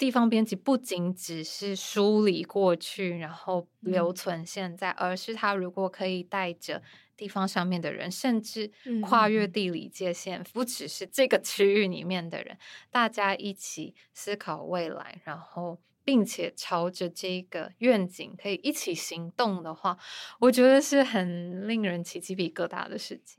地方编辑不仅只是梳理过去，然后留存现在，嗯、而是他如果可以带着地方上面的人，甚至跨越地理界限，嗯、不只是这个区域里面的人，大家一起思考未来，然后并且朝着这个愿景可以一起行动的话，我觉得是很令人起鸡皮疙瘩的事情。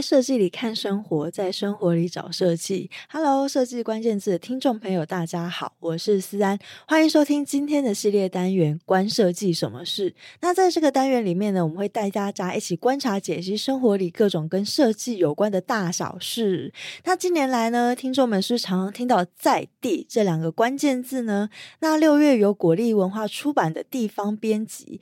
在设计里看生活，在生活里找设计。Hello，设计关键字的听众朋友，大家好，我是思安，欢迎收听今天的系列单元《关设计什么事》。那在这个单元里面呢，我们会带大家一起观察、解析生活里各种跟设计有关的大小事。那近年来呢，听众们是常常听到“在地”这两个关键字呢。那六月由果粒文化出版的地方编辑，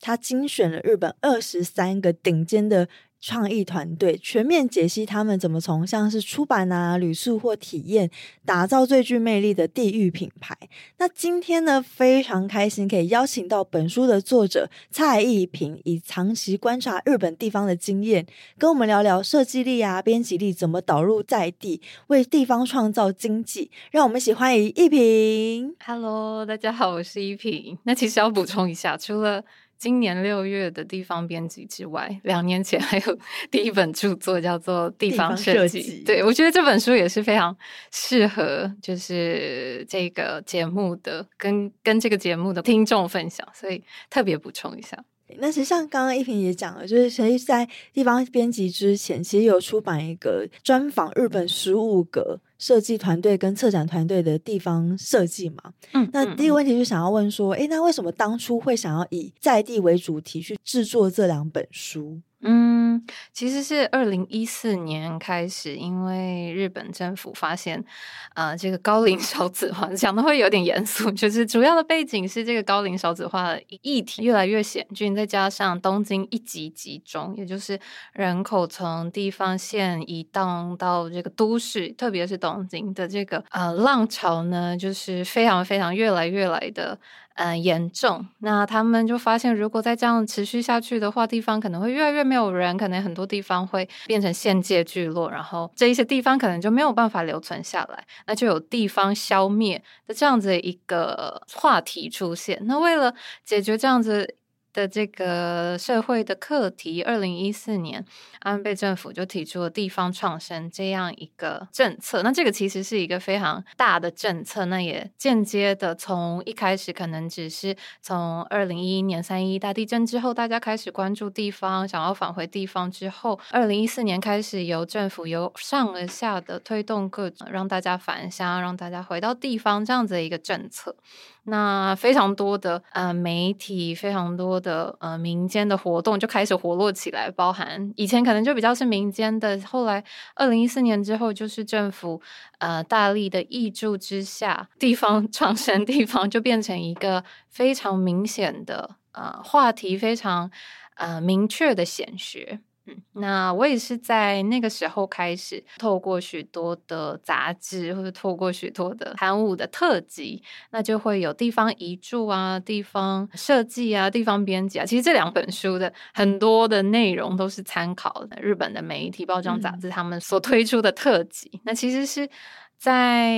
他精选了日本二十三个顶尖的。创意团队全面解析他们怎么从像是出版啊、旅宿或体验，打造最具魅力的地域品牌。那今天呢，非常开心可以邀请到本书的作者蔡奕屏，以长期观察日本地方的经验，跟我们聊聊设计力啊、编辑力怎么导入在地，为地方创造经济。让我们一起欢迎奕屏。Hello，大家好，我是奕屏。那其实要补充一下，除了今年六月的地方编辑之外，两年前还有 第一本著作叫做《地方设计》。对，我觉得这本书也是非常适合，就是这个节目的跟跟这个节目的听众分享，所以特别补充一下。那实际上刚刚一平也讲了，就是其实在地方编辑之前，其实有出版一个专访日本十五个。设计团队跟策展团队的地方设计嘛，嗯，那第一个问题就想要问说，诶，那为什么当初会想要以在地为主题去制作这两本书？嗯，其实是二零一四年开始，因为日本政府发现，呃，这个高龄少子化讲的会有点严肃，就是主要的背景是这个高龄少子化的议题越来越险峻，再加上东京一级集中，也就是人口从地方县移动到这个都市，特别是东京的这个呃浪潮呢，就是非常非常越来越来的。嗯、严重。那他们就发现，如果再这样持续下去的话，地方可能会越来越没有人，可能很多地方会变成现界聚落，然后这一些地方可能就没有办法留存下来，那就有地方消灭的这样子一个话题出现。那为了解决这样子。的这个社会的课题，二零一四年，安倍政府就提出了地方创生这样一个政策。那这个其实是一个非常大的政策，那也间接的从一开始可能只是从二零一一年三一大地震之后，大家开始关注地方，想要返回地方之后，二零一四年开始由政府由上而下的推动各种让大家返乡，让大家回到地方这样子的一个政策。那非常多的呃媒体，非常多的呃民间的活动就开始活络起来，包含以前可能就比较是民间的，后来二零一四年之后就是政府呃大力的挹注之下，地方 创生地方就变成一个非常明显的呃话题，非常呃明确的显学。嗯，那我也是在那个时候开始透过许多的杂志或者透过许多的刊物的特辑，那就会有地方移住啊、地方设计啊、地方编辑啊。其实这两本书的很多的内容都是参考的日本的媒体、包装、杂志他们所推出的特辑。嗯、那其实是。在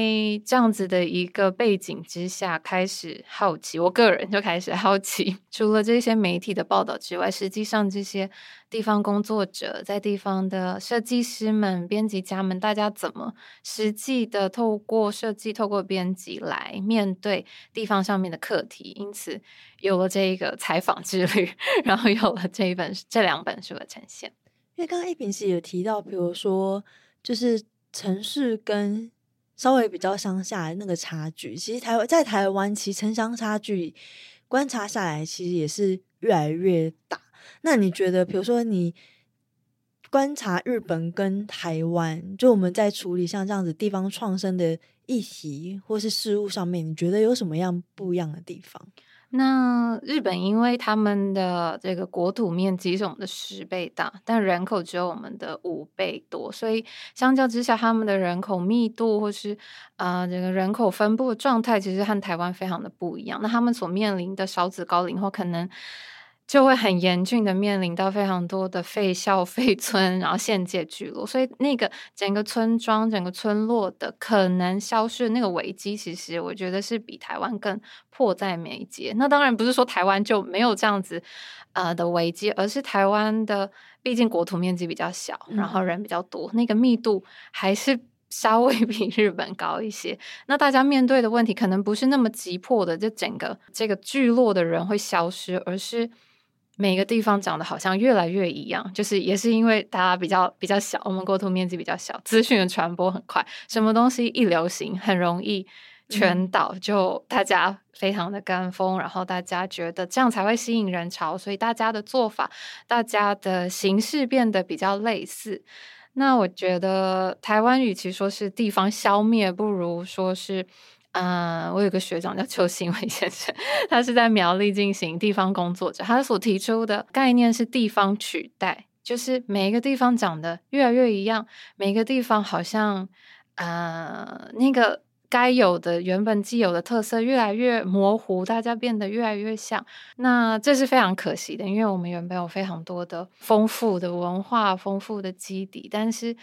这样子的一个背景之下，开始好奇，我个人就开始好奇，除了这些媒体的报道之外，实际上这些地方工作者，在地方的设计师们、编辑家们，大家怎么实际的透过设计、透过编辑来面对地方上面的课题？因此有了这一个采访之旅，然后有了这一本、这两本书的呈现。因为刚刚一平是有提到，比如说就是城市跟稍微比较乡下那个差距，其实台湾在台湾，其实城乡差距观察下来，其实也是越来越大。那你觉得，比如说你观察日本跟台湾，就我们在处理像这样子地方创生的议题或是事务上面，你觉得有什么样不一样的地方？那日本因为他们的这个国土面积是我们的十倍大，但人口只有我们的五倍多，所以相较之下，他们的人口密度或是啊、这个人口分布状态，其实和台湾非常的不一样。那他们所面临的少子高龄或可能。就会很严峻的面临到非常多的废校、废村，然后限界聚落，所以那个整个村庄、整个村落的可能消失的那个危机，其实我觉得是比台湾更迫在眉睫。那当然不是说台湾就没有这样子呃的危机，而是台湾的毕竟国土面积比较小，然后人比较多，嗯、那个密度还是稍微 比日本高一些。那大家面对的问题可能不是那么急迫的，就整个这个聚落的人会消失，而是。每个地方长得好像越来越一样，就是也是因为大家比较比较小，我们国土面积比较小，资讯的传播很快，什么东西一流行，很容易全岛，嗯、就大家非常的跟风，然后大家觉得这样才会吸引人潮，所以大家的做法，大家的形式变得比较类似。那我觉得台湾与其说是地方消灭，不如说是。嗯，我有个学长叫邱新伟先生，他是在苗栗进行地方工作者，他所提出的概念是地方取代，就是每一个地方长得越来越一样，每个地方好像呃那个该有的原本既有的特色越来越模糊，大家变得越来越像，那这是非常可惜的，因为我们原本有非常多的丰富的文化、丰富的基底，但是。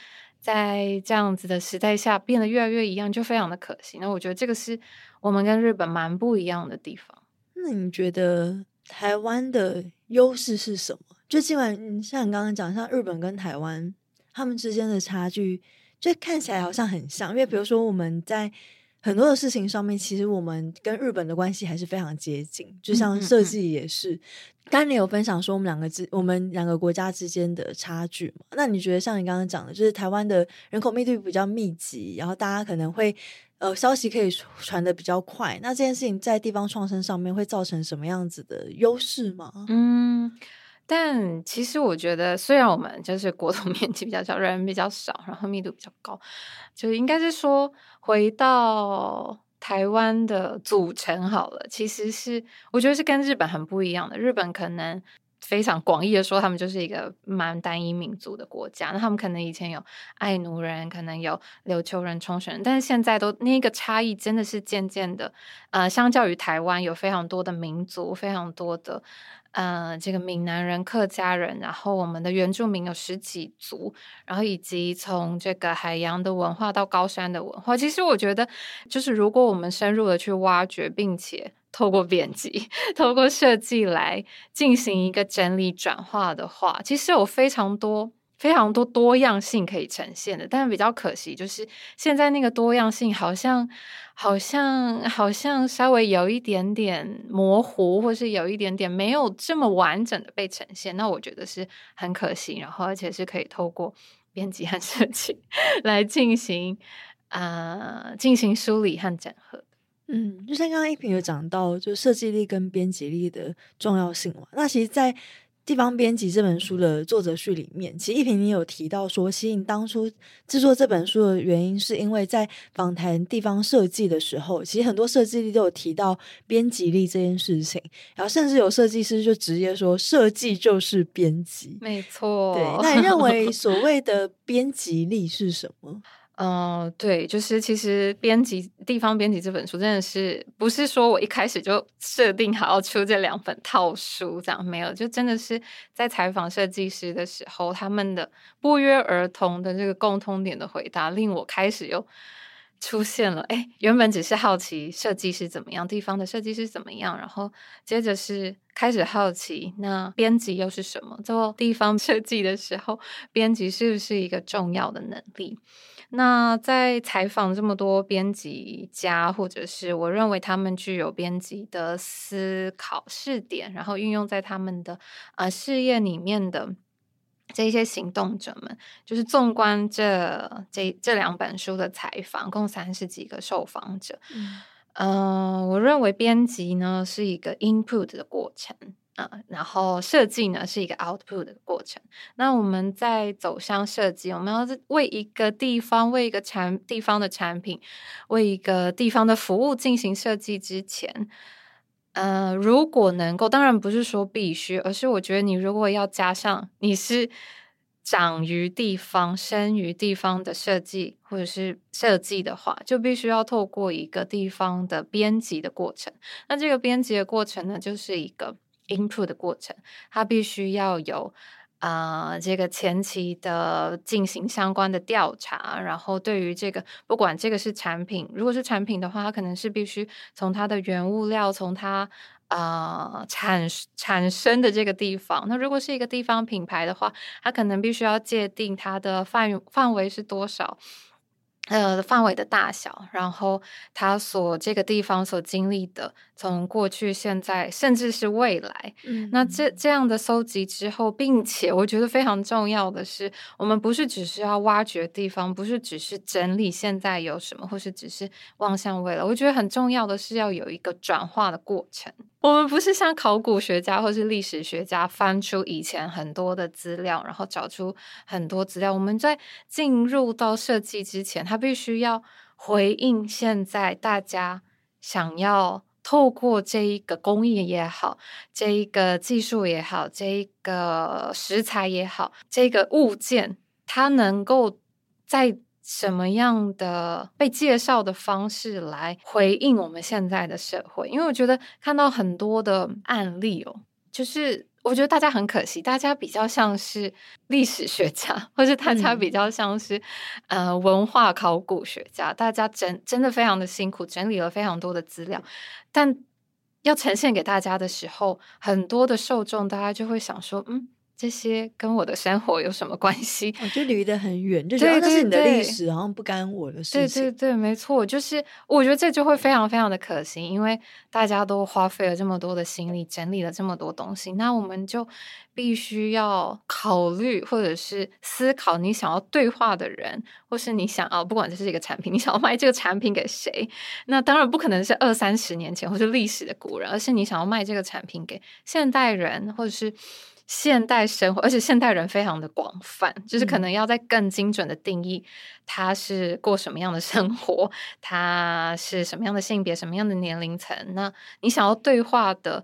在这样子的时代下，变得越来越一样，就非常的可惜。那我觉得这个是我们跟日本蛮不一样的地方。那你觉得台湾的优势是什么？就尽管像你刚刚讲，像日本跟台湾他们之间的差距，就看起来好像很像。因为比如说我们在很多的事情上面，其实我们跟日本的关系还是非常接近，就像设计也是。嗯嗯嗯刚你有分享说我们两个之我们两个国家之间的差距嘛？那你觉得像你刚刚讲的，就是台湾的人口密度比较密集，然后大家可能会呃消息可以传的比较快，那这件事情在地方创生上面会造成什么样子的优势吗？嗯，但其实我觉得，虽然我们就是国土 面积比较小，人比较少，然后密度比较高，就应该是说回到。台湾的组成好了，其实是我觉得是跟日本很不一样的。日本可能非常广义的说，他们就是一个蛮单一民族的国家。那他们可能以前有爱奴人，可能有琉球人、冲绳人，但是现在都那个差异真的是渐渐的，呃，相较于台湾有非常多的民族，非常多的。呃，这个闽南人、客家人，然后我们的原住民有十几族，然后以及从这个海洋的文化到高山的文化，其实我觉得，就是如果我们深入的去挖掘，并且透过编辑、透过设计来进行一个整理转化的话，其实有非常多。非常多多样性可以呈现的，但是比较可惜，就是现在那个多样性好像、好像、好像稍微有一点点模糊，或是有一点点没有这么完整的被呈现。那我觉得是很可惜，然后而且是可以透过编辑和设计 来进行啊、呃、进行梳理和整合。嗯，就像刚刚一平有讲到，就设计力跟编辑力的重要性嘛。那其实，在地方编辑这本书的作者序里面，其实一平你有提到说，其实你当初制作这本书的原因，是因为在访谈地方设计的时候，其实很多设计力都有提到编辑力这件事情，然后甚至有设计师就直接说，设计就是编辑。没错，对。那你认为 所谓的编辑力是什么？嗯、对，就是其实编辑地方编辑这本书真的是不是说我一开始就设定好要出这两本套书这样，没有，就真的是在采访设计师的时候，他们的不约而同的这个共通点的回答，令我开始又出现了。哎，原本只是好奇设计师怎么样，地方的设计师怎么样，然后接着是开始好奇，那编辑又是什么？做地方设计的时候，编辑是不是一个重要的能力？那在采访这么多编辑家，或者是我认为他们具有编辑的思考视点，然后运用在他们的呃事业里面的这些行动者们，就是纵观这这这两本书的采访，共三十几个受访者，嗯、呃，我认为编辑呢是一个 input 的过程。啊、然后设计呢是一个 output 的过程。那我们在走向设计，我们要为一个地方、为一个产地方的产品、为一个地方的服务进行设计之前，呃，如果能够，当然不是说必须，而是我觉得你如果要加上你是长于地方、生于地方的设计或者是设计的话，就必须要透过一个地方的编辑的过程。那这个编辑的过程呢，就是一个 input 的过程，它必须要有。啊、这个前期的进行相关的调查，然后对于这个，不管这个是产品，如果是产品的话，它可能是必须从它的原物料，从它啊、呃、产产生的这个地方。那如果是一个地方品牌的话，它可能必须要界定它的范范围是多少。呃，范围的大小，然后他所这个地方所经历的，从过去、现在，甚至是未来，嗯，那这这样的搜集之后，并且我觉得非常重要的是，我们不是只是要挖掘地方，不是只是整理现在有什么，或是只是望向未来。我觉得很重要的是要有一个转化的过程。我们不是像考古学家或是历史学家翻出以前很多的资料，然后找出很多资料。我们在进入到设计之前，他必须要回应现在大家想要透过这一个工艺也好，这一个技术也好，这一个食材也好，这个物件，它能够在。什么样的被介绍的方式来回应我们现在的社会？因为我觉得看到很多的案例哦，就是我觉得大家很可惜，大家比较像是历史学家，或是大家比较像是、嗯、呃文化考古学家，大家真真的非常的辛苦，整理了非常多的资料，但要呈现给大家的时候，很多的受众大家就会想说，嗯。这些跟我的生活有什么关系？我就离得很远，就觉得那是你的历史，好像不干我的事情。对对对，没错，就是我觉得这就会非常非常的可惜，因为大家都花费了这么多的心力，整理了这么多东西，那我们就必须要考虑或者是思考，你想要对话的人，或是你想要不管这是一个产品，你想要卖这个产品给谁？那当然不可能是二三十年前或是历史的古人，而是你想要卖这个产品给现代人，或者是。现代生活，而且现代人非常的广泛，就是可能要在更精准的定义他是过什么样的生活，他是什么样的性别，什么样的年龄层。那你想要对话的，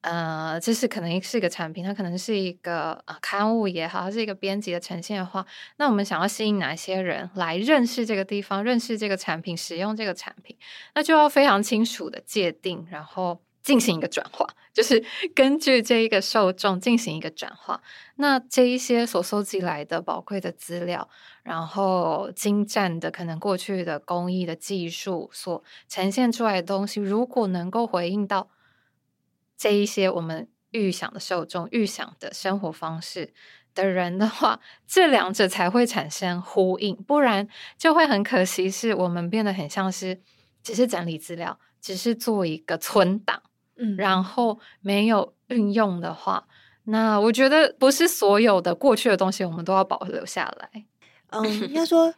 呃，这是可能是一个产品，它可能是一个呃刊物也好，它是一个编辑的呈现的话，那我们想要吸引哪些人来认识这个地方，认识这个产品，使用这个产品，那就要非常清楚的界定，然后。进行一个转化，就是根据这一个受众进行一个转化。那这一些所收集来的宝贵的资料，然后精湛的可能过去的工艺的技术所呈现出来的东西，如果能够回应到这一些我们预想的受众、预想的生活方式的人的话，这两者才会产生呼应。不然就会很可惜，是我们变得很像是只是整理资料，只是做一个存档。嗯，然后没有运用的话，那我觉得不是所有的过去的东西我们都要保留下来。嗯，应该 说，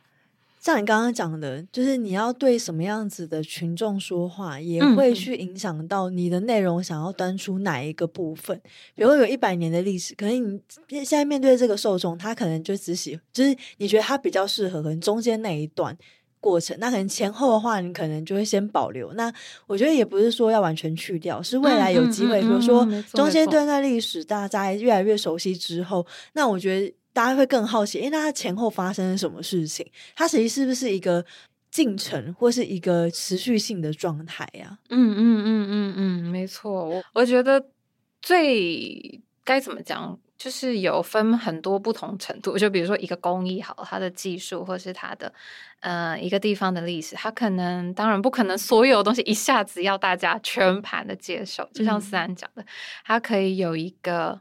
像你刚刚讲的，就是你要对什么样子的群众说话，也会去影响到你的内容想要端出哪一个部分。比如有一百年的历史，可能你现在面对这个受众，他可能就只喜，就是你觉得他比较适合，可能中间那一段。过程，那可能前后的话，你可能就会先保留。那我觉得也不是说要完全去掉，是未来有机会，嗯嗯嗯、比如说中间段的历史，大家越来越熟悉之后，那我觉得大家会更好奇，诶，那它前后发生了什么事情？它实际是不是一个进程，或是一个持续性的状态呀？嗯嗯嗯嗯嗯，没错。我我觉得最该怎么讲？就是有分很多不同程度，就比如说一个工艺好，它的技术，或是它的呃一个地方的历史，它可能当然不可能所有东西一下子要大家全盘的接受。就像思安讲的，它可以有一个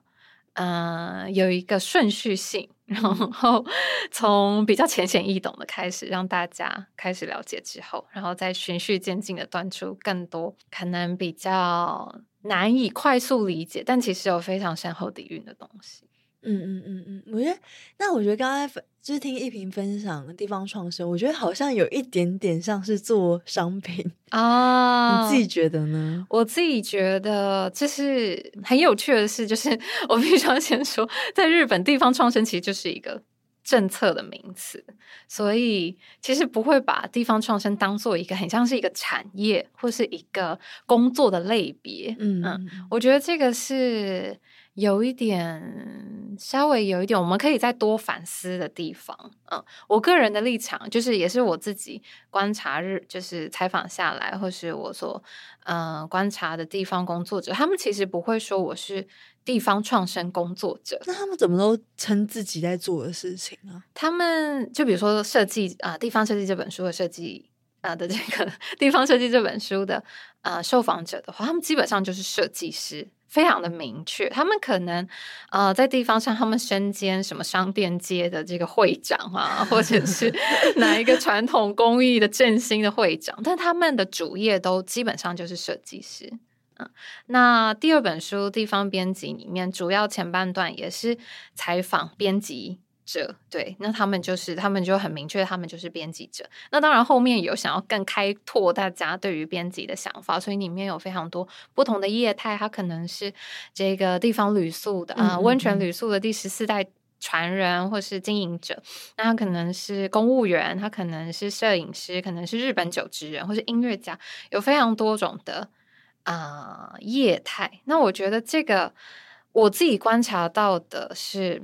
呃有一个顺序性，然后 从比较浅显易懂的开始，让大家开始了解之后，然后再循序渐进的端出更多可能比较。难以快速理解，但其实有非常深厚底蕴的东西。嗯嗯嗯嗯，我觉得，那我觉得刚才就是听一平分享地方创生，我觉得好像有一点点像是做商品啊。你自己觉得呢？我自己觉得就是很有趣的事，就是 我必须要先说，在日本地方创生其实就是一个政策的名词，所以其实不会把地方创生当做一个很像是一个产业或是一个工作的类别。嗯嗯，我觉得这个是。有一点，稍微有一点，我们可以再多反思的地方。嗯，我个人的立场就是，也是我自己观察日，就是采访下来，或是我所嗯、呃、观察的地方工作者，他们其实不会说我是地方创生工作者。那他们怎么都称自己在做的事情呢？他们就比如说设计啊、呃，地方设计这本书的设计啊、呃、的这个地方设计这本书的啊受访者的话，他们基本上就是设计师。非常的明确，他们可能呃在地方上，他们身兼什么商店街的这个会长啊，或者是 哪一个传统工艺的振兴的会长，但他们的主业都基本上就是设计师。嗯，那第二本书《地方编辑》里面，主要前半段也是采访编辑。者对，那他们就是他们就很明确，他们就是编辑者。那当然后面有想要更开拓大家对于编辑的想法，所以里面有非常多不同的业态。它可能是这个地方旅宿的啊，温泉旅宿的第十四代传人或是经营者。那他可能是公务员，他可能是摄影师，可能是日本酒职人或是音乐家，有非常多种的啊、业态。那我觉得这个我自己观察到的是。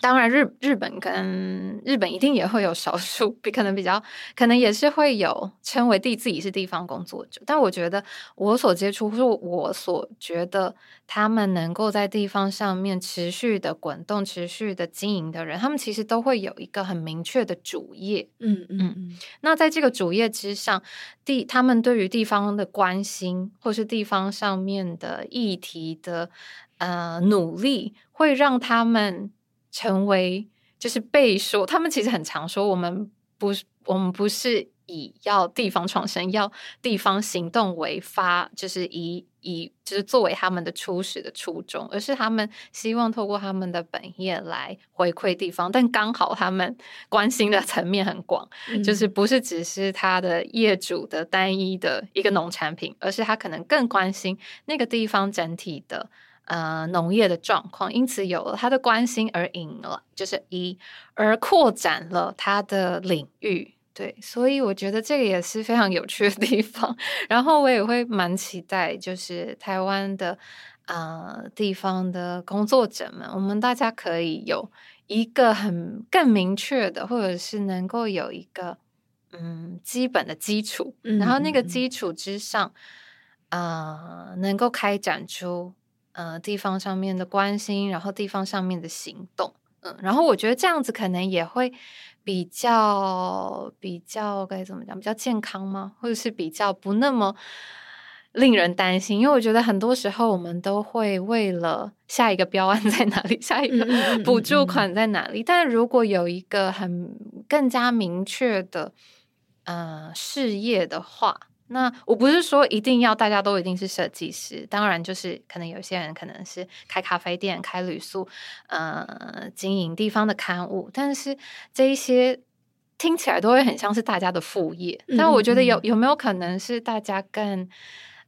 当然日，日日本跟日本一定也会有少数，比可能比较可能也是会有称为地自己是地方工作者。但我觉得我所接触或者我所觉得他们能够在地方上面持续的滚动、持续的经营的人，他们其实都会有一个很明确的主业。嗯嗯嗯。那在这个主业之上，地他们对于地方的关心，或是地方上面的议题的呃努力，会让他们。成为就是被说，他们其实很常说，我们不是我们不是以要地方创生、要地方行动为发，就是以以就是作为他们的初始的初衷，而是他们希望透过他们的本业来回馈地方。但刚好他们关心的层面很广，嗯、就是不是只是他的业主的单一的一个农产品，而是他可能更关心那个地方整体的。呃，农业的状况，因此有了他的关心而引了，就是一而扩展了他的领域，对，所以我觉得这个也是非常有趣的地方。然后我也会蛮期待，就是台湾的呃地方的工作者们，我们大家可以有一个很更明确的，或者是能够有一个嗯基本的基础，然后那个基础之上，呃，能够开展出。呃，地方上面的关心，然后地方上面的行动，嗯，然后我觉得这样子可能也会比较比较该怎么讲，比较健康吗？或者是比较不那么令人担心？因为我觉得很多时候我们都会为了下一个标案在哪里，下一个补助款在哪里，但如果有一个很更加明确的呃事业的话。那我不是说一定要大家都一定是设计师，当然就是可能有些人可能是开咖啡店、开旅宿，呃，经营地方的刊物，但是这一些听起来都会很像是大家的副业。嗯、但我觉得有有没有可能是大家更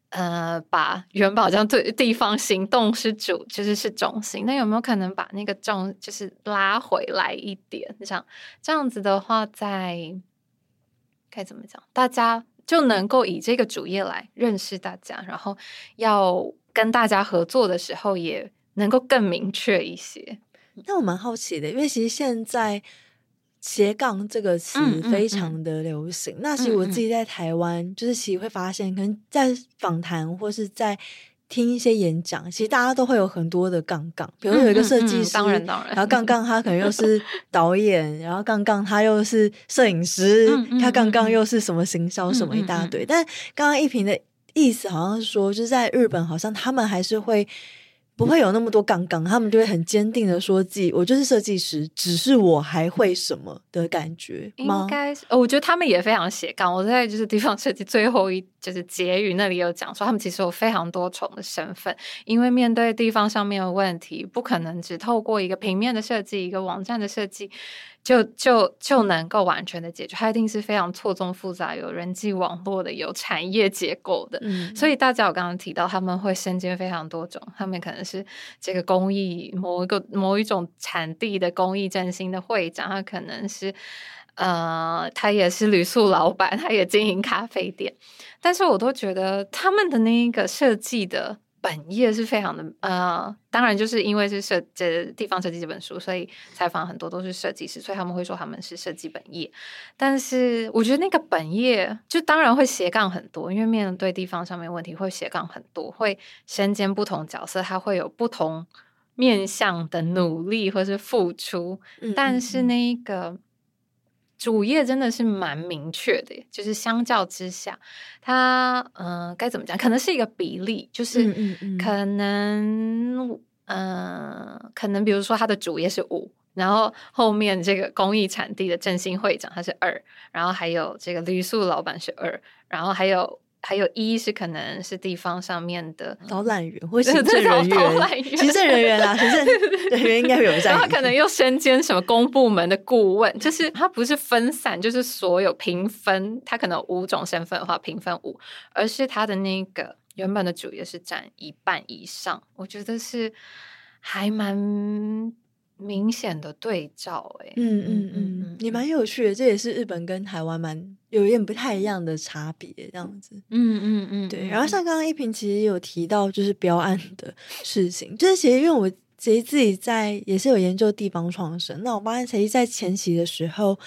呃把元宝这样对地方行动是主，就是是中心，那有没有可能把那个重就是拉回来一点？这样这样子的话在，在该怎么讲？大家。就能够以这个主业来认识大家，然后要跟大家合作的时候，也能够更明确一些。那我蛮好奇的，因为其实现在斜杠这个词非常的流行。嗯嗯嗯、那其实我自己在台湾，就是其实会发现，可能在访谈或是在。听一些演讲，其实大家都会有很多的杠杠，比如有一个设计师，当然当然，然后杠杠他可能又是导演，然后杠杠他又是摄影师，他杠杠又是什么行销什么一大堆。但刚刚一平的意思好像是说，就是在日本，好像他们还是会。不会有那么多杠杠，他们就会很坚定的说自己，我就是设计师，只是我还会什么的感觉吗？应该是，我觉得他们也非常斜杠。我在就是地方设计最后一，就是结语那里有讲说，他们其实有非常多重的身份，因为面对地方上面的问题，不可能只透过一个平面的设计、一个网站的设计，就就就能够完全的解决，它一定是非常错综复杂、有人际网络的、有产业结构的。嗯，所以大家我刚刚提到，他们会身兼非常多种，他们可能是这个工艺某一个某一种产地的工艺振兴的会长，他可能是。呃，他也是旅宿老板，他也经营咖啡店，但是我都觉得他们的那个设计的本业是非常的呃，当然就是因为是设这地方设计这本书，所以采访很多都是设计师，所以他们会说他们是设计本业。但是我觉得那个本业就当然会斜杠很多，因为面对地方上面问题会斜杠很多，会身兼不同角色，他会有不同面向的努力或是付出，嗯嗯嗯，但是那一个。主业真的是蛮明确的，就是相较之下，它嗯、呃、该怎么讲？可能是一个比例，就是可能嗯、呃、可能比如说它的主业是五，然后后面这个公益产地的振兴会长他是二，然后还有这个旅宿老板是二，然后还有。还有一是可能是地方上面的导览员或行政人员，行政人员啊，行政人员应该会有在。他可能又身兼什么公部门的顾问，就是他不是分散，就是所有平分，他可能五种身份的话平分五，而是他的那个原本的主业是占一半以上，我觉得是还蛮。明显的对照，欸，哎，嗯嗯嗯，也蛮有趣的，这也是日本跟台湾蛮有一点不太一样的差别，这样子，嗯嗯嗯，对。然后像刚刚一平其实有提到，就是标案的事情，就是其实因为我其实自己在也是有研究地方创生，那我发现其实，在前期的时候，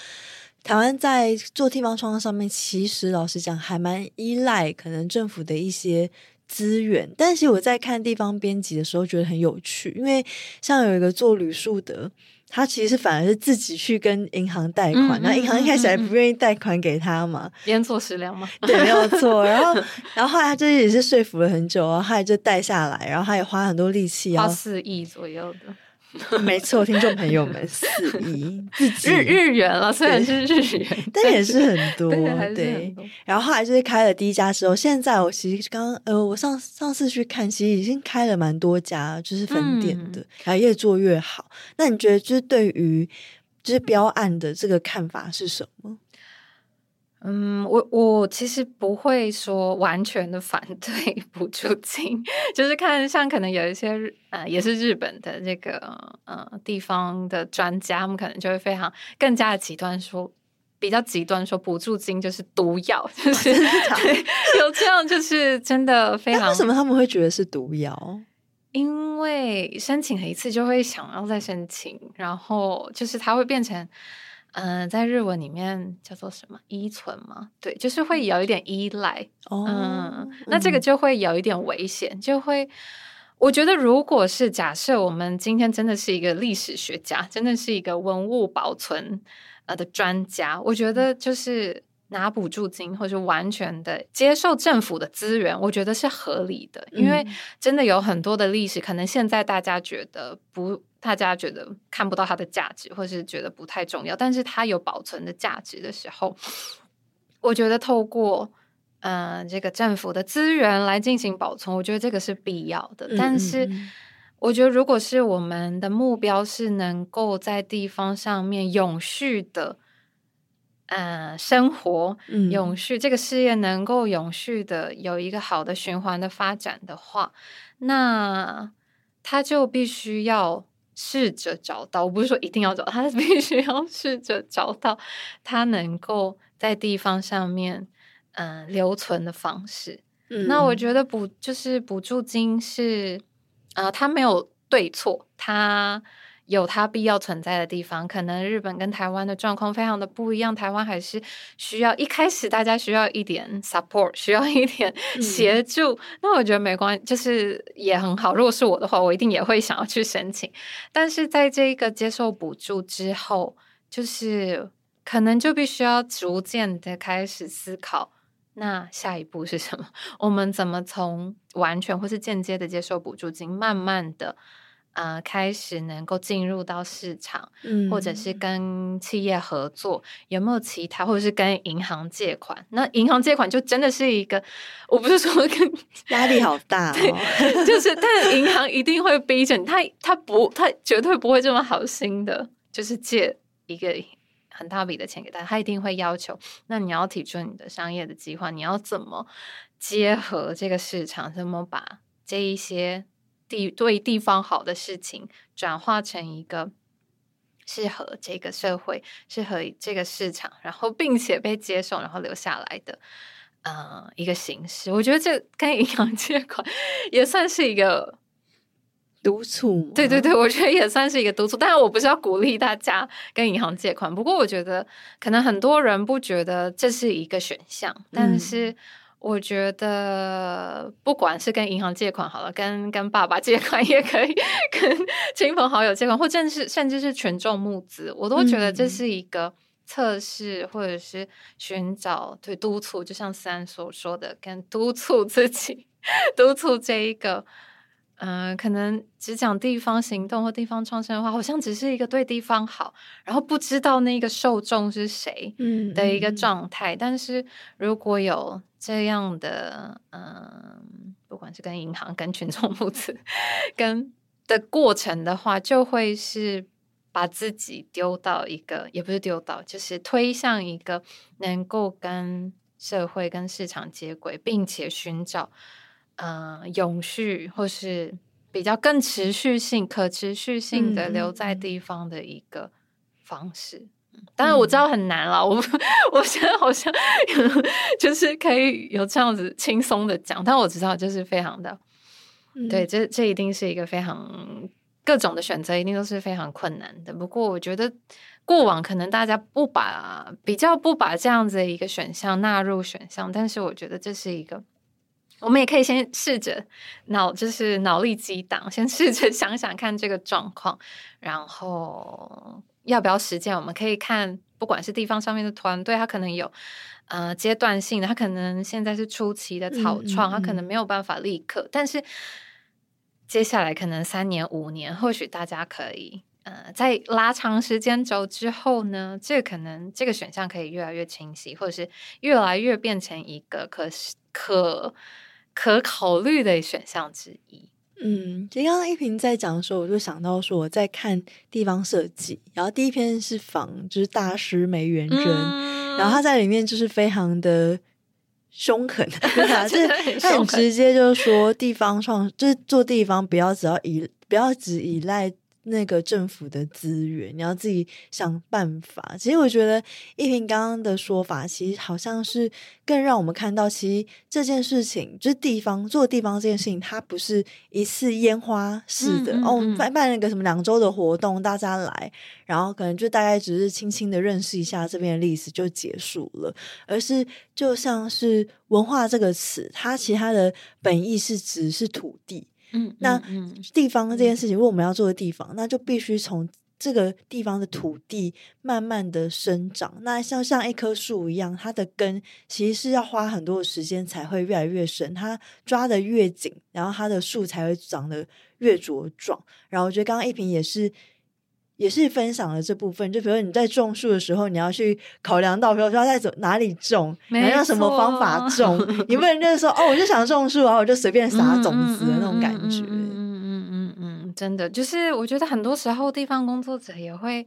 台湾在做地方创生上面，其实老实讲还蛮依赖可能政府的一些。资源，但是我在看地方编辑的时候觉得很有趣，因为像有一个做旅宿的，他其实反而是自己去跟银行贷款，那、嗯、银行一开始还不愿意贷款给他嘛，边做食粮嘛，对，没有错。然后，然后后来他就也是说服了很久，然后后来就贷下来，然后他也花很多力气，花四亿左右的。没错，听众朋友们，四亿 日日元了，虽然是日元，但也是很多。对，然后后来就是开了第一家之后，现在我其实刚呃，我上上次去看，其实已经开了蛮多家，就是分店的，嗯、然后越做越好。那你觉得，就是对于就是标案的这个看法是什么？嗯，我我其实不会说完全的反对 补助金，就是看像可能有一些呃，也是日本的这个呃地方的专家，他们可能就会非常更加的极端说，比较极端说补助金就是毒药，就是对，有这样就是真的非常。为什么他们会觉得是毒药？因为申请了一次就会想要再申请，然后就是它会变成。嗯、呃，在日文里面叫做什么依存吗？对，就是会有一点依赖。哦、嗯，那这个就会有一点危险，就会我觉得，如果是假设我们今天真的是一个历史学家，真的是一个文物保存呃的专家，我觉得就是拿补助金或者完全的接受政府的资源，我觉得是合理的，因为真的有很多的历史，可能现在大家觉得不。大家觉得看不到它的价值，或是觉得不太重要，但是它有保存的价值的时候，我觉得透过嗯、呃、这个政府的资源来进行保存，我觉得这个是必要的。但是，我觉得如果是我们的目标是能够在地方上面永续的，呃，生活永续，这个事业能够永续的有一个好的循环的发展的话，那它就必须要。试着找到，我不是说一定要找，他必须要试着找到他能够在地方上面嗯、呃、留存的方式。嗯、那我觉得补就是补助金是啊、呃，他没有对错，他。有它必要存在的地方，可能日本跟台湾的状况非常的不一样。台湾还是需要一开始大家需要一点 support，需要一点协助。嗯、那我觉得没关系，就是也很好。如果是我的话，我一定也会想要去申请。但是在这一个接受补助之后，就是可能就必须要逐渐的开始思考，那下一步是什么？我们怎么从完全或是间接的接受补助金，慢慢的。呃，开始能够进入到市场，嗯，或者是跟企业合作，有没有其他，或者是跟银行借款？那银行借款就真的是一个，我不是说跟 压力好大哦，就是，但银行一定会逼着你，他他不，他绝对不会这么好心的，就是借一个很大笔的钱给他，他一定会要求，那你要提出你的商业的计划，你要怎么结合这个市场，怎么把这一些。地对地方好的事情，转化成一个适合这个社会、适合这个市场，然后并且被接受，然后留下来的，呃，一个形式。我觉得这跟银行借款也算是一个督促。对对对，我觉得也算是一个督促。但是我不是要鼓励大家跟银行借款，不过我觉得可能很多人不觉得这是一个选项，但是。嗯我觉得，不管是跟银行借款好了，跟跟爸爸借款也可以，跟亲朋好友借款，或者是甚至是群众募资，我都觉得这是一个测试，或者是寻找对督促，就像三所说的，跟督促自己，督促这一个。嗯、呃，可能只讲地方行动或地方创生的话，好像只是一个对地方好，然后不知道那个受众是谁的一个状态。嗯嗯、但是如果有这样的，嗯、呃，不管是跟银行、跟群众募资、跟的过程的话，就会是把自己丢到一个，也不是丢到，就是推向一个能够跟社会、跟市场接轨，并且寻找。嗯、呃，永续或是比较更持续性、可持续性的留在地方的一个方式。嗯、当然我知道很难了，我 我现在好像就是可以有这样子轻松的讲，但我知道就是非常的，嗯、对，这这一定是一个非常各种的选择，一定都是非常困难的。不过我觉得过往可能大家不把比较不把这样子的一个选项纳入选项，但是我觉得这是一个。我们也可以先试着脑，就是脑力激荡，先试着想想看这个状况，然后要不要实践？我们可以看，不管是地方上面的团队，他可能有呃阶段性的，他可能现在是初期的草创，嗯嗯嗯，他可能没有办法立刻，但是接下来可能三年五年，或许大家可以呃在拉长时间轴之后呢，这个可能这个选项可以越来越清晰，或者是越来越变成一个可可。可考虑的选项之一。嗯，其实刚刚一平在讲的时候，我就想到说我在看地方设计，然后第一篇是仿就是大师梅元珍，嗯、然后他在里面就是非常的凶狠，对啊，就是他很直接就是说地方创就是做地方不要只要依不要只依赖。那个政府的资源，你要自己想办法。其实我觉得一平刚刚的说法，其实好像是更让我们看到，其实这件事情就是地方做地方这件事情，它不是一次烟花式的、嗯嗯嗯、哦，办办那个什么两周的活动，大家来，然后可能就大概只是轻轻的认识一下这边的历史就结束了，而是就像是文化这个词，它其实它的本意是指是土地。嗯，那地方这件事情，如果我们要做的地方，那就必须从这个地方的土地慢慢的生长。那像像一棵树一样，它的根其实是要花很多的时间才会越来越深，它抓得越紧，然后它的树才会长得越茁壮。然后我觉得刚刚一平也是。也是分享了这部分，就比如说你在种树的时候，你要去考量到，比如说在走哪里种，你要用什么方法种，你不能就是说 哦，我就想种树，然后我就随便撒种子的那种感觉。嗯嗯嗯嗯嗯，真的，就是我觉得很多时候地方工作者也会，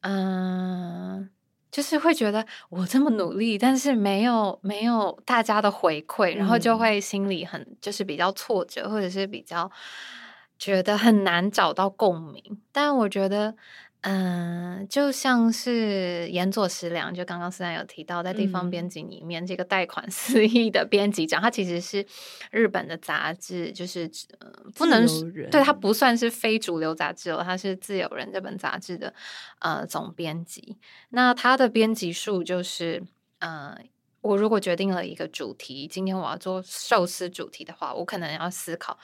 嗯、呃，就是会觉得我这么努力，但是没有没有大家的回馈，然后就会心里很就是比较挫折，或者是比较。觉得很难找到共鸣，但我觉得，嗯、呃，就像是岩佐食良，就刚刚思然有提到，在地方编辑里面，嗯、这个贷款 四亿的编辑长，他其实是日本的杂志，就是呃，不能对他不算是非主流杂志哦，他是自由人这本杂志的呃总编辑。那他的编辑数就是，呃，我如果决定了一个主题，今天我要做寿司主题的话，我可能要思考。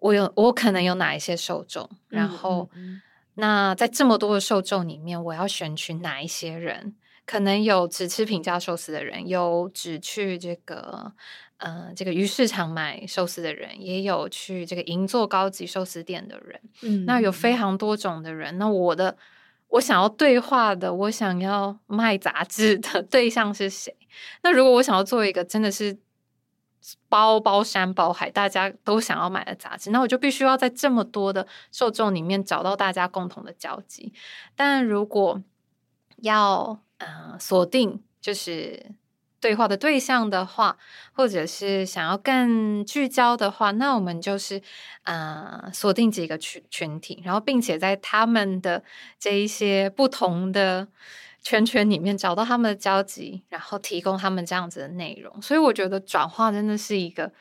我有我可能有哪一些受众，然后、嗯嗯、那在这么多的受众里面，我要选取哪一些人可能有只吃平价寿司的人，有只去这个呃这个鱼市场买寿司的人，也有去这个银座高级寿司店的人。嗯，那有非常多种的人。那我的我想要对话的，我想要卖杂志的 对象是谁？那如果我想要做一个真的是。包包山包海，大家都想要买的杂志，那我就必须要在这么多的受众里面找到大家共同的交集。但如果要呃锁定就是对话的对象的话，或者是想要更聚焦的话，那我们就是呃锁定几个群群体，然后并且在他们的这一些不同的。圈圈里面找到他们的交集，然后提供他们这样子的内容，所以我觉得转化真的是一个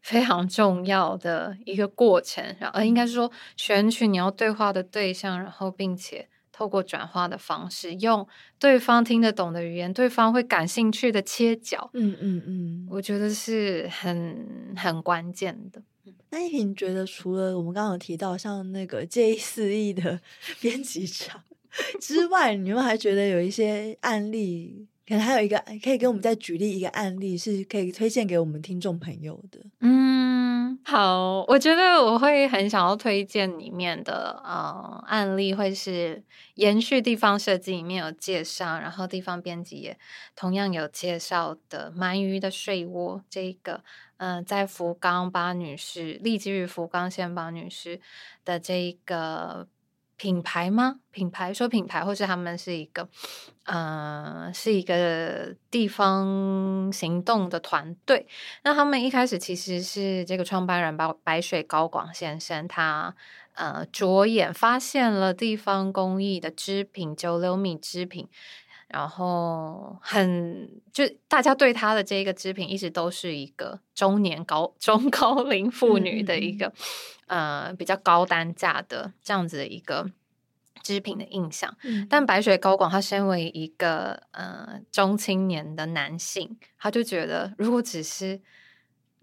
非常重要的一个过程。然后应该是说选取你要对话的对象，然后并且透过转化的方式，用对方听得懂的语言，对方会感兴趣的切角。嗯嗯嗯，我觉得是很很关键的。那一平觉得，除了我们刚刚有提到像那个借意肆意的 编辑长。之外，你们还觉得有一些案例，可能还有一个可以给我们再举例一个案例，是可以推荐给我们听众朋友的。嗯，好，我觉得我会很想要推荐里面的呃案例，会是延续地方设计里面有介绍，然后地方编辑也同样有介绍的鳗鱼的睡窝这一个，嗯、在福冈八女士，立基于福冈县八女士的这一个。品牌吗？品牌说品牌，或是他们是一个，呃，是一个地方行动的团队。那他们一开始其实是这个创办人白白水高广先生，他呃着眼发现了地方工艺的织品，九六米织品。然后很就大家对他的这个织品一直都是一个中年高 中高龄妇女的一个、嗯、呃比较高单价的这样子的一个织品的印象。嗯、但白雪高广他身为一个呃中青年的男性，他就觉得如果只是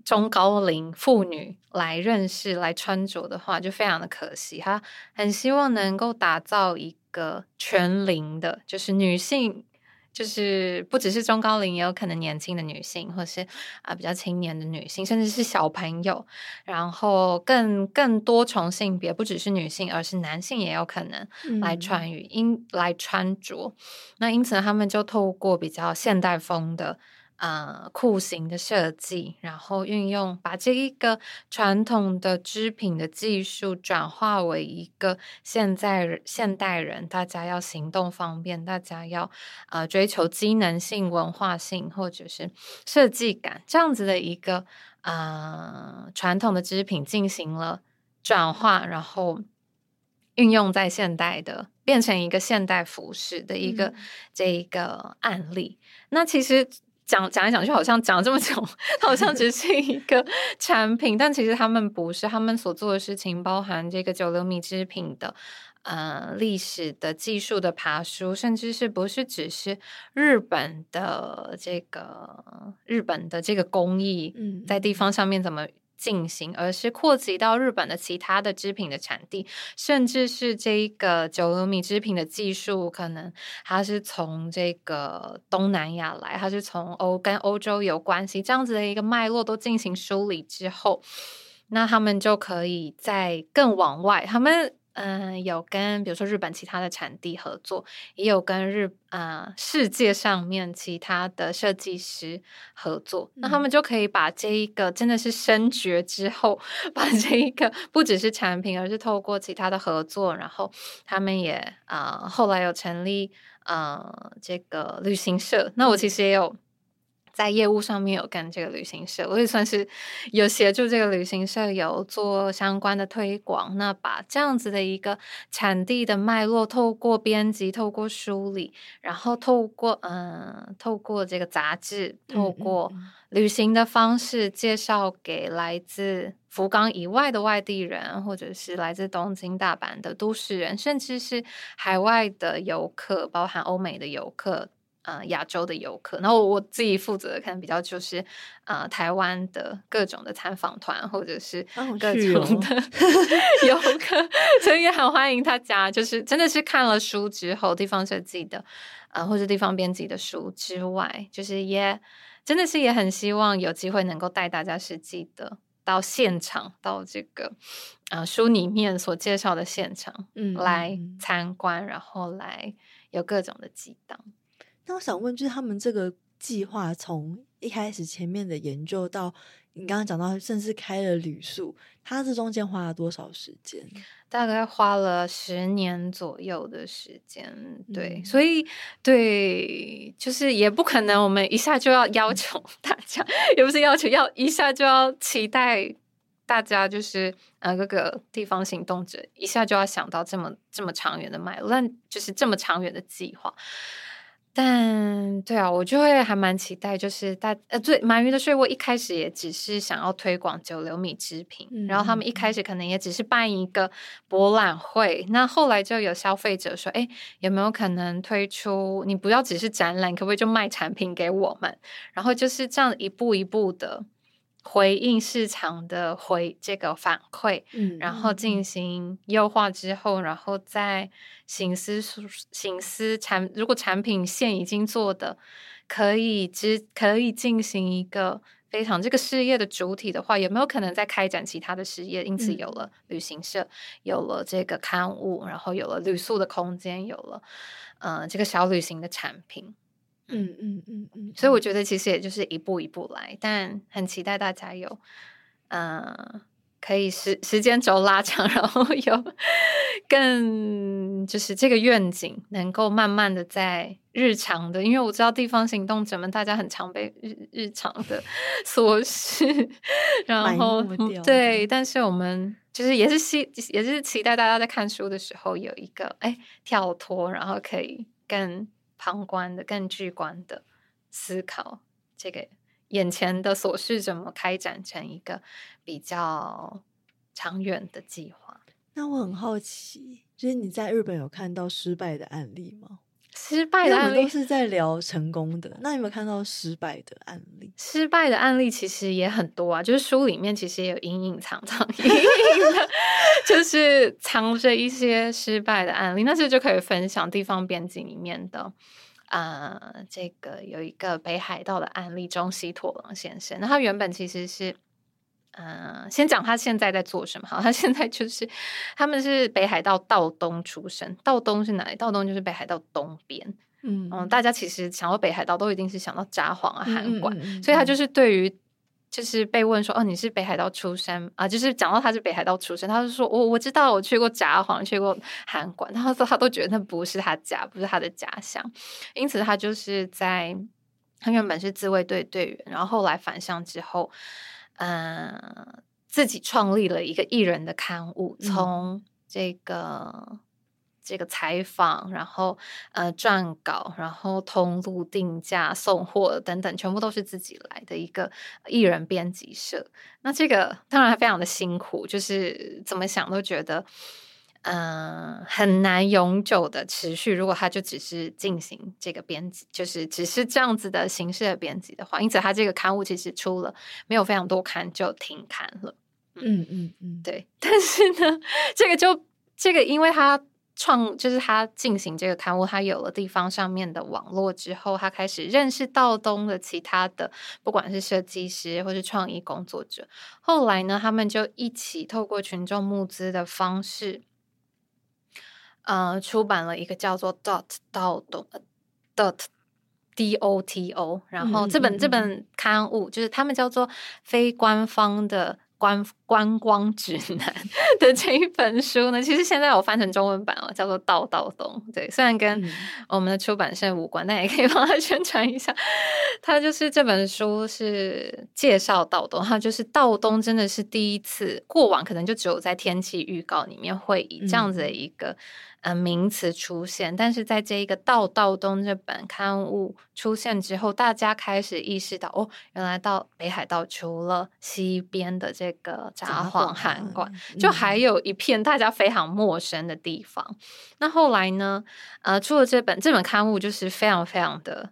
中高龄妇女来认识来穿着的话，就非常的可惜。他很希望能够打造一个全龄的，就是女性，就是不只是中高龄，也有可能年轻的女性，或是啊比较青年的女性，甚至是小朋友，然后更更多重性别，不只是女性，而是男性也有可能来穿与因、嗯、来穿着。那因此，他们就透过比较现代风的。呃，裤型的设计，然后运用把这一个传统的织品的技术转化为一个现在现代人，大家要行动方便，大家要呃追求机能性、文化性或者是设计感这样子的一个呃传统的织品进行了转化，然后运用在现代的，变成一个现代服饰的一个、嗯、这一个案例。那其实。讲讲来讲，去好像讲了这么久，它好像只是一个产品，但其实他们不是，他们所做的事情包含这个九流米制品的呃历史的技术的爬书，甚至是不是只是日本的这个日本的这个工艺，在地方上面怎么。进行，而是扩及到日本的其他的织品的产地，甚至是这个九厘米织品的技术，可能它是从这个东南亚来，它是从欧跟欧洲有关系，这样子的一个脉络都进行梳理之后，那他们就可以再更往外，他们。嗯，有跟比如说日本其他的产地合作，也有跟日呃世界上面其他的设计师合作，嗯、那他们就可以把这一个真的是深掘之后，把这一个不只是产品，而是透过其他的合作，然后他们也啊、呃、后来有成立呃这个旅行社，那我其实也有。在业务上面有跟这个旅行社，我也算是有协助这个旅行社有做相关的推广。那把这样子的一个产地的脉络，透过编辑，透过梳理，然后透过嗯、呃，透过这个杂志，透过旅行的方式，介绍给来自福冈以外的外地人，或者是来自东京、大阪的都市人，甚至是海外的游客，包含欧美的游客。呃，亚洲的游客，然后我自己负责的可能比较就是呃，台湾的各种的参访团，或者是各种的。游客，所以也很欢迎大家，就是真的是看了书之后，地方设计的，呃，或者地方编辑的书之外，就是也真的是也很希望有机会能够带大家实际的到现场，到这个呃书里面所介绍的现场，嗯，来参观，然后来有各种的激荡。那我想问，就是他们这个计划从一开始前面的研究到。你刚刚讲到，甚至开了旅宿，它这中间花了多少时间？大概花了十年左右的时间。对，嗯、所以对，就是也不可能，我们一下就要要求大家，也不是要求要一下就要期待大家，就是呃各个地方行动者一下就要想到这么这么长远的脉络，但就是这么长远的计划。但对啊，我就会还蛮期待，就是大呃，对，鳗鱼的睡窝一开始也只是想要推广九流米制品，嗯、然后他们一开始可能也只是办一个博览会，那后来就有消费者说，哎，有没有可能推出？你不要只是展览，可不可以就卖产品给我们？然后就是这样一步一步的。回应市场的回这个反馈，嗯，然后进行优化之后，然后再行思行思产，如果产品线已经做的可以只可以进行一个非常这个事业的主体的话，有没有可能再开展其他的事业？因此有了旅行社，嗯、有了这个刊物，然后有了旅宿的空间，有了呃这个小旅行的产品。嗯嗯嗯嗯，所以我觉得其实也就是一步一步来，但很期待大家有，呃，可以时时间轴拉长，然后有更就是这个愿景能够慢慢的在日常的，因为我知道地方行动者们大家很常被日日常的 琐事，然后对，但是我们就是也是希也是期待大家在看书的时候有一个哎跳脱，然后可以更。旁观的、更直观的思考，这个眼前的琐事怎么开展成一个比较长远的计划？那我很好奇，就是你在日本有看到失败的案例吗？失败的案例都是在聊成功的，那有没有看到失败的案例？失败的案例其实也很多啊，就是书里面其实也有隐隐藏藏，隐隐的就是藏着一些失败的案例。那这就可以分享地方编辑里面的，呃，这个有一个北海道的案例，中西拓郎先生。那他原本其实是。嗯、呃，先讲他现在在做什么。好，他现在就是他们是北海道道东出身，道东是哪里？道东就是北海道东边。嗯嗯，大家其实想到北海道都一定是想到札幌啊、函馆，所以他就是对于就是被问说哦，你是北海道出身啊？就是讲到他是北海道出身，他就说我、哦、我知道我去过札幌，去过函馆，他说他都觉得那不是他家，不是他的家乡，因此他就是在他原本是自卫队队员，然后后来返乡之后。嗯、呃，自己创立了一个艺人的刊物，从这个、嗯、这个采访，然后呃撰稿，然后通路定价、送货等等，全部都是自己来的一个艺人编辑社。那这个当然非常的辛苦，就是怎么想都觉得。嗯，很难永久的持续。如果他就只是进行这个编辑，就是只是这样子的形式的编辑的话，因此他这个刊物其实出了没有非常多刊就停刊了。嗯嗯嗯，对。但是呢，这个就这个，因为他创就是他进行这个刊物，他有了地方上面的网络之后，他开始认识道东的其他的，不管是设计师或是创意工作者。后来呢，他们就一起透过群众募资的方式。呃，出版了一个叫做 Dot 道东 Dot D O T O，然后这本、嗯、这本刊物就是他们叫做非官方的观观光指南 的这一本书呢，其实现在我翻成中文版哦，叫做道道东。对，虽然跟我们的出版社无关，嗯、但也可以帮他 宣传一下。他就是这本书是介绍道东，他就是道东真的是第一次，过往可能就只有在天气预告里面会以这样子的一个。嗯呃，名词出现，但是在这一个道道东这本刊物出现之后，大家开始意识到，哦，原来到北海道除了西边的这个札幌、函馆，就还有一片大家非常陌生的地方。嗯、那后来呢？呃，出了这本这本刊物，就是非常非常的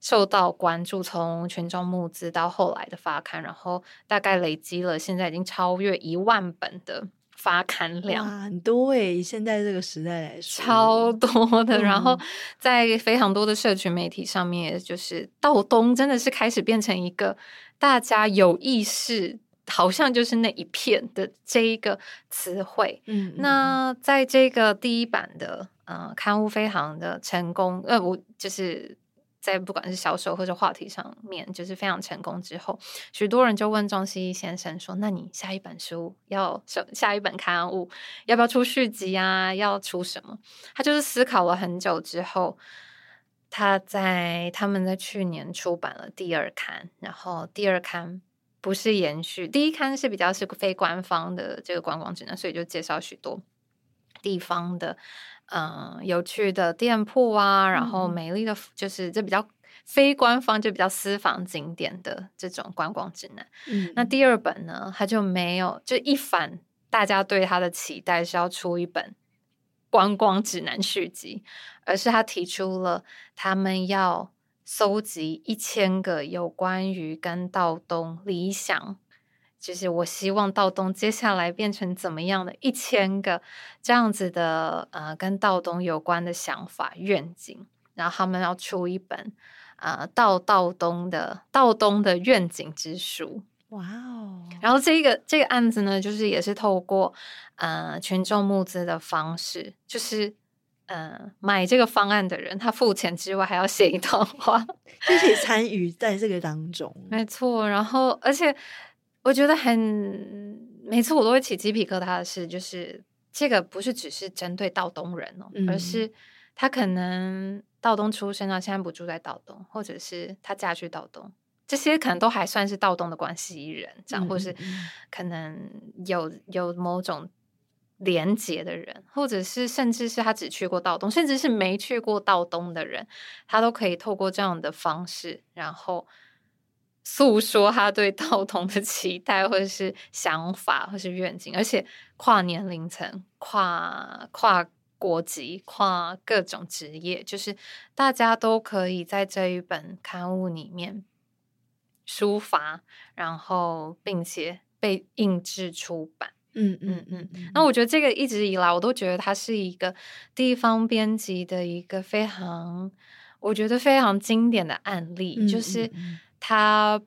受到关注，从群众募资到后来的发刊，然后大概累积了现在已经超越一万本的。发刊量，很多诶，以现在这个时代来说，超多的。嗯、然后在非常多的社群媒体上面，也就是道东真的是开始变成一个大家有意识，好像就是那一片的这一个词汇。嗯，那在这个第一版的呃刊物非常的成功，呃，我就是。在不管是销售或者话题上面，就是非常成功之后，许多人就问庄希一先生说：“那你下一本书要下一本刊物要不要出续集啊？要出什么？”他就是思考了很久之后，他在他们在去年出版了第二刊，然后第二刊不是延续，第一刊是比较是非官方的这个观光指南，所以就介绍许多地方的。嗯，有趣的店铺啊，然后美丽的，嗯、就是这比较非官方，就比较私房景点的这种观光指南。嗯，那第二本呢，他就没有，就一反大家对他的期待是要出一本观光指南续集，而是他提出了他们要搜集一千个有关于跟道东理想。就是我希望道东接下来变成怎么样的一千个这样子的呃，跟道东有关的想法愿景，然后他们要出一本呃，道道东的道东的愿景之书。哇哦！然后这个这个案子呢，就是也是透过呃群众募资的方式，就是呃买这个方案的人他付钱之外还要写一段话，一起参与在这个当中。没错，然后而且。我觉得很每次我都会起鸡皮疙瘩的是，就是这个不是只是针对道东人哦，嗯、而是他可能道东出生啊，现在不住在道东，或者是他嫁去道东，这些可能都还算是道东的关系人，这样，嗯、或是可能有有某种连结的人，或者是甚至是他只去过道东，甚至是没去过道东的人，他都可以透过这样的方式，然后。诉说他对道童的期待，或者是想法，或是愿景，而且跨年龄层、跨跨国籍、跨各种职业，就是大家都可以在这一本刊物里面抒发，然后并且被印制出版。嗯嗯嗯嗯。那我觉得这个一直以来，我都觉得它是一个地方编辑的一个非常，我觉得非常经典的案例，嗯、就是。他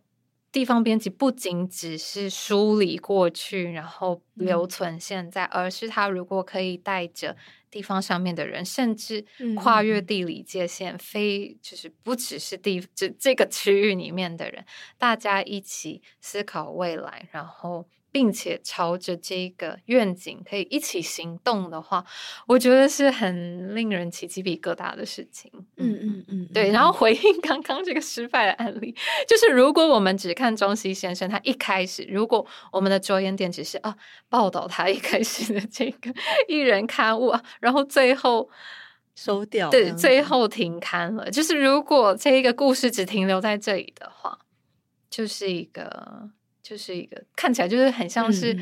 地方编辑不仅只是梳理过去，然后留存现在，嗯、而是他如果可以带着地方上面的人，甚至跨越地理界限，嗯、非就是不只是地这这个区域里面的人，大家一起思考未来，然后。并且朝着这个愿景可以一起行动的话，我觉得是很令人起鸡皮疙瘩的事情。嗯嗯嗯，对。然后回应刚刚这个失败的案例，就是如果我们只看中西先生，他一开始，如果我们的着眼点只是啊报道他一开始的这个 一人刊物啊，然后最后收掉，对，最后停刊了。就是如果这一个故事只停留在这里的话，就是一个。就是一个看起来就是很像是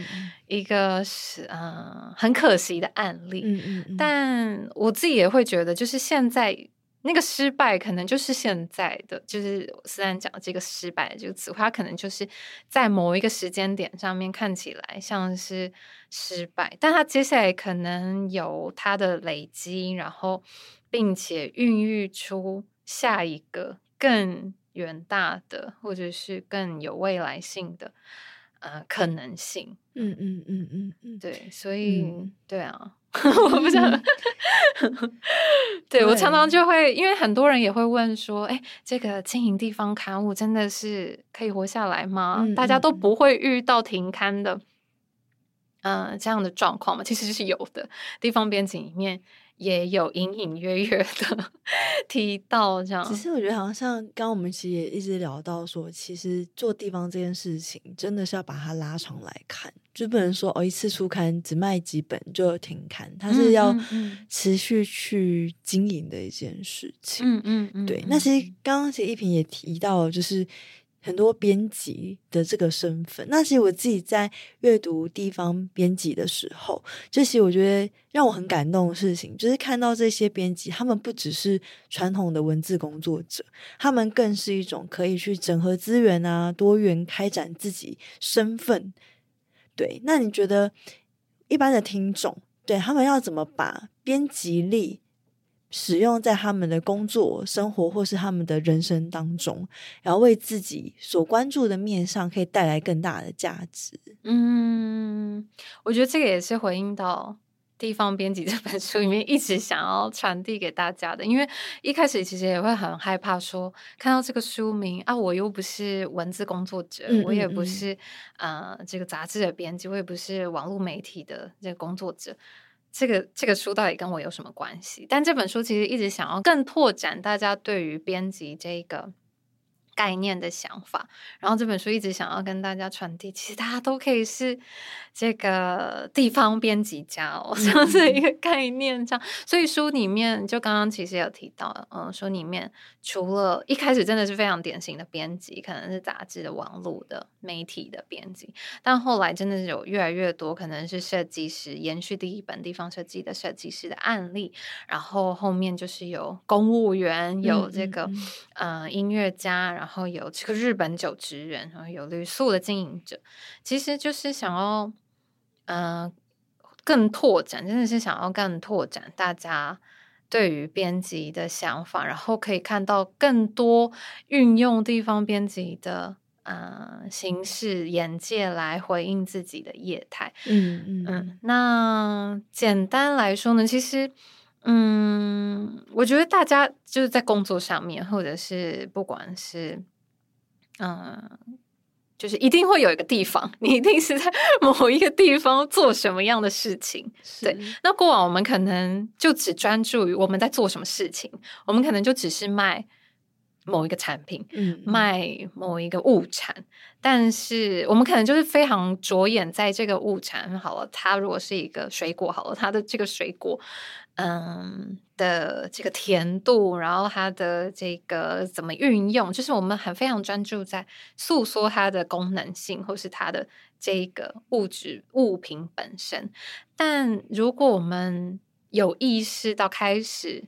一个是嗯，嗯很可惜的案例，嗯嗯嗯，但我自己也会觉得，就是现在那个失败可能就是现在的，就是虽然讲的这个失败的这个词，它可能就是在某一个时间点上面看起来像是失败，但它接下来可能有它的累积，然后并且孕育出下一个更。远大的，或者是更有未来性的呃可能性，嗯嗯嗯嗯嗯，对，所以、嗯、对啊，我不知道，对，我常常就会，因为很多人也会问说，哎，这个经营地方刊物真的是可以活下来吗？嗯、大家都不会遇到停刊的，嗯、呃，这样的状况吗？其实是有的，地方编辑里面。也有隐隐约约的 提到这样，只是我觉得好像刚刚我们其实也一直聊到说，其实做地方这件事情真的是要把它拉长来看，就不能说哦一次出刊只卖几本就停刊，它是要持续去经营的一件事情。嗯嗯嗯，对。那其实刚刚其实一平也提到，就是。很多编辑的这个身份，那其实我自己在阅读地方编辑的时候，这些我觉得让我很感动的事情，就是看到这些编辑，他们不只是传统的文字工作者，他们更是一种可以去整合资源啊，多元开展自己身份。对，那你觉得一般的听众，对他们要怎么把编辑力使用在他们的工作、生活或是他们的人生当中，然后为自己所关注的面上可以带来更大的价值。嗯，我觉得这个也是回应到。地方编辑这本书里面一直想要传递给大家的，因为一开始其实也会很害怕说，看到这个书名啊，我又不是文字工作者，嗯嗯嗯，我也不是呃这个杂志的编辑，我也不是网络媒体的这个工作者，这个这个书到底跟我有什么关系？但这本书其实一直想要更拓展大家对于编辑这个。概念的想法，然后这本书一直想要跟大家传递，其实大家都可以是这个地方编辑家哦，这样子一个概念，这样。所以书里面就刚刚其实有提到，嗯，书里面除了一开始真的是非常典型的编辑，可能是杂志的、网络的、媒体的编辑，但后来真的是有越来越多可能是设计师延续第一本地方设计的设计师的案例，然后后面就是有公务员，有这个嗯，嗯，呃，音乐家，然后。然后有这个日本酒职人，然后有旅宿的经营者，其实就是想要，嗯、呃，更拓展，真的是想要更拓展大家对于编辑的想法，然后可以看到更多运用地方编辑的呃形式眼界来回应自己的业态。嗯嗯嗯。那简单来说呢，其实。嗯，我觉得大家就是在工作上面，或者是不管是，嗯，就是一定会有一个地方，你一定是在 某一个地方做什么样的事情。对，那过往我们可能就只专注于我们在做什么事情，我们可能就只是卖。某一个产品，嗯，卖某一个物产，但是我们可能就是非常着眼在这个物产好了。它如果是一个水果好了，它的这个水果，嗯的这个甜度，然后它的这个怎么运用，就是我们很非常专注在诉说它的功能性，或是它的这个物质物品本身。但如果我们有意识到开始。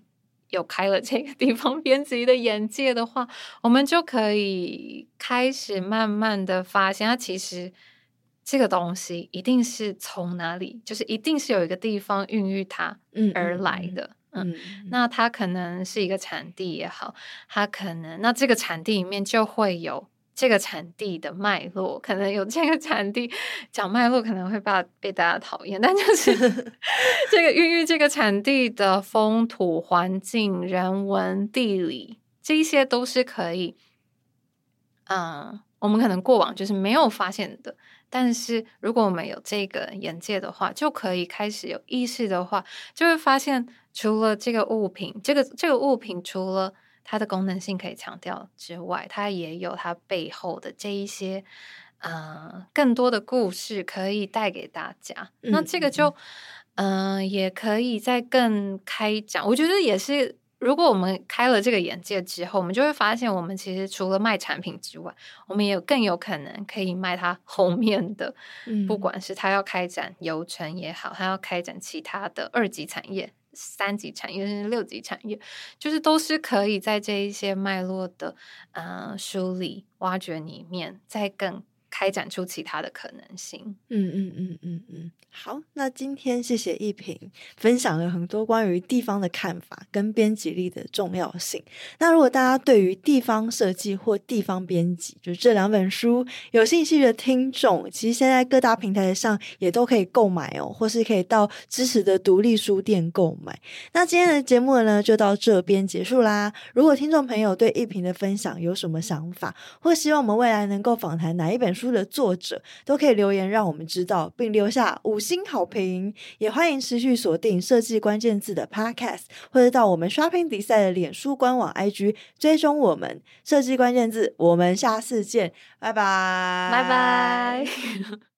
有开了这个地方编辑的眼界的话，我们就可以开始慢慢的发现，它其实这个东西一定是从哪里，就是一定是有一个地方孕育它而来的。嗯，嗯，嗯，那它可能是一个产地也好，它可能那这个产地里面就会有。这个产地的脉络，可能有这个产地讲脉络，可能会被被大家讨厌，但就是 这个孕育这个产地的风土环境、人文、地理，这一些都是可以，嗯，我们可能过往就是没有发现的，但是如果我们有这个眼界的话，就可以开始有意识的话，就会发现除了这个物品，这个这个物品除了。它的功能性可以强调之外，它也有它背后的这一些，呃，更多的故事可以带给大家。嗯、那这个就，嗯、呃，也可以再更开展。我觉得也是，如果我们开了这个眼界之后，我们就会发现，我们其实除了卖产品之外，我们也有更有可能可以卖它后面的，嗯、不管是它要开展游程也好，它要开展其他的二级产业。三级产业甚至六级产业，就是都是可以在这一些脉络的呃梳理、挖掘里面，再更开展出其他的可能性。嗯嗯嗯嗯嗯。好，那今天谢谢一平分享了很多关于地方的看法跟编辑力的重要性。那如果大家对于地方设计或地方编辑，就这两本书有兴趣的听众，其实现在各大平台上也都可以购买哦，或是可以到支持的独立书店购买。那今天的节目呢，就到这边结束啦。如果听众朋友对一平的分享有什么想法，或希望我们未来能够访谈哪一本书书的作者，都可以留言让我们知道，并留下五星好评，也欢迎持续锁定设计关键字的 Podcast，或者到我们 Shopping 比赛的脸书官网 IG 追踪我们设计关键字。我们下次见，拜拜，拜拜。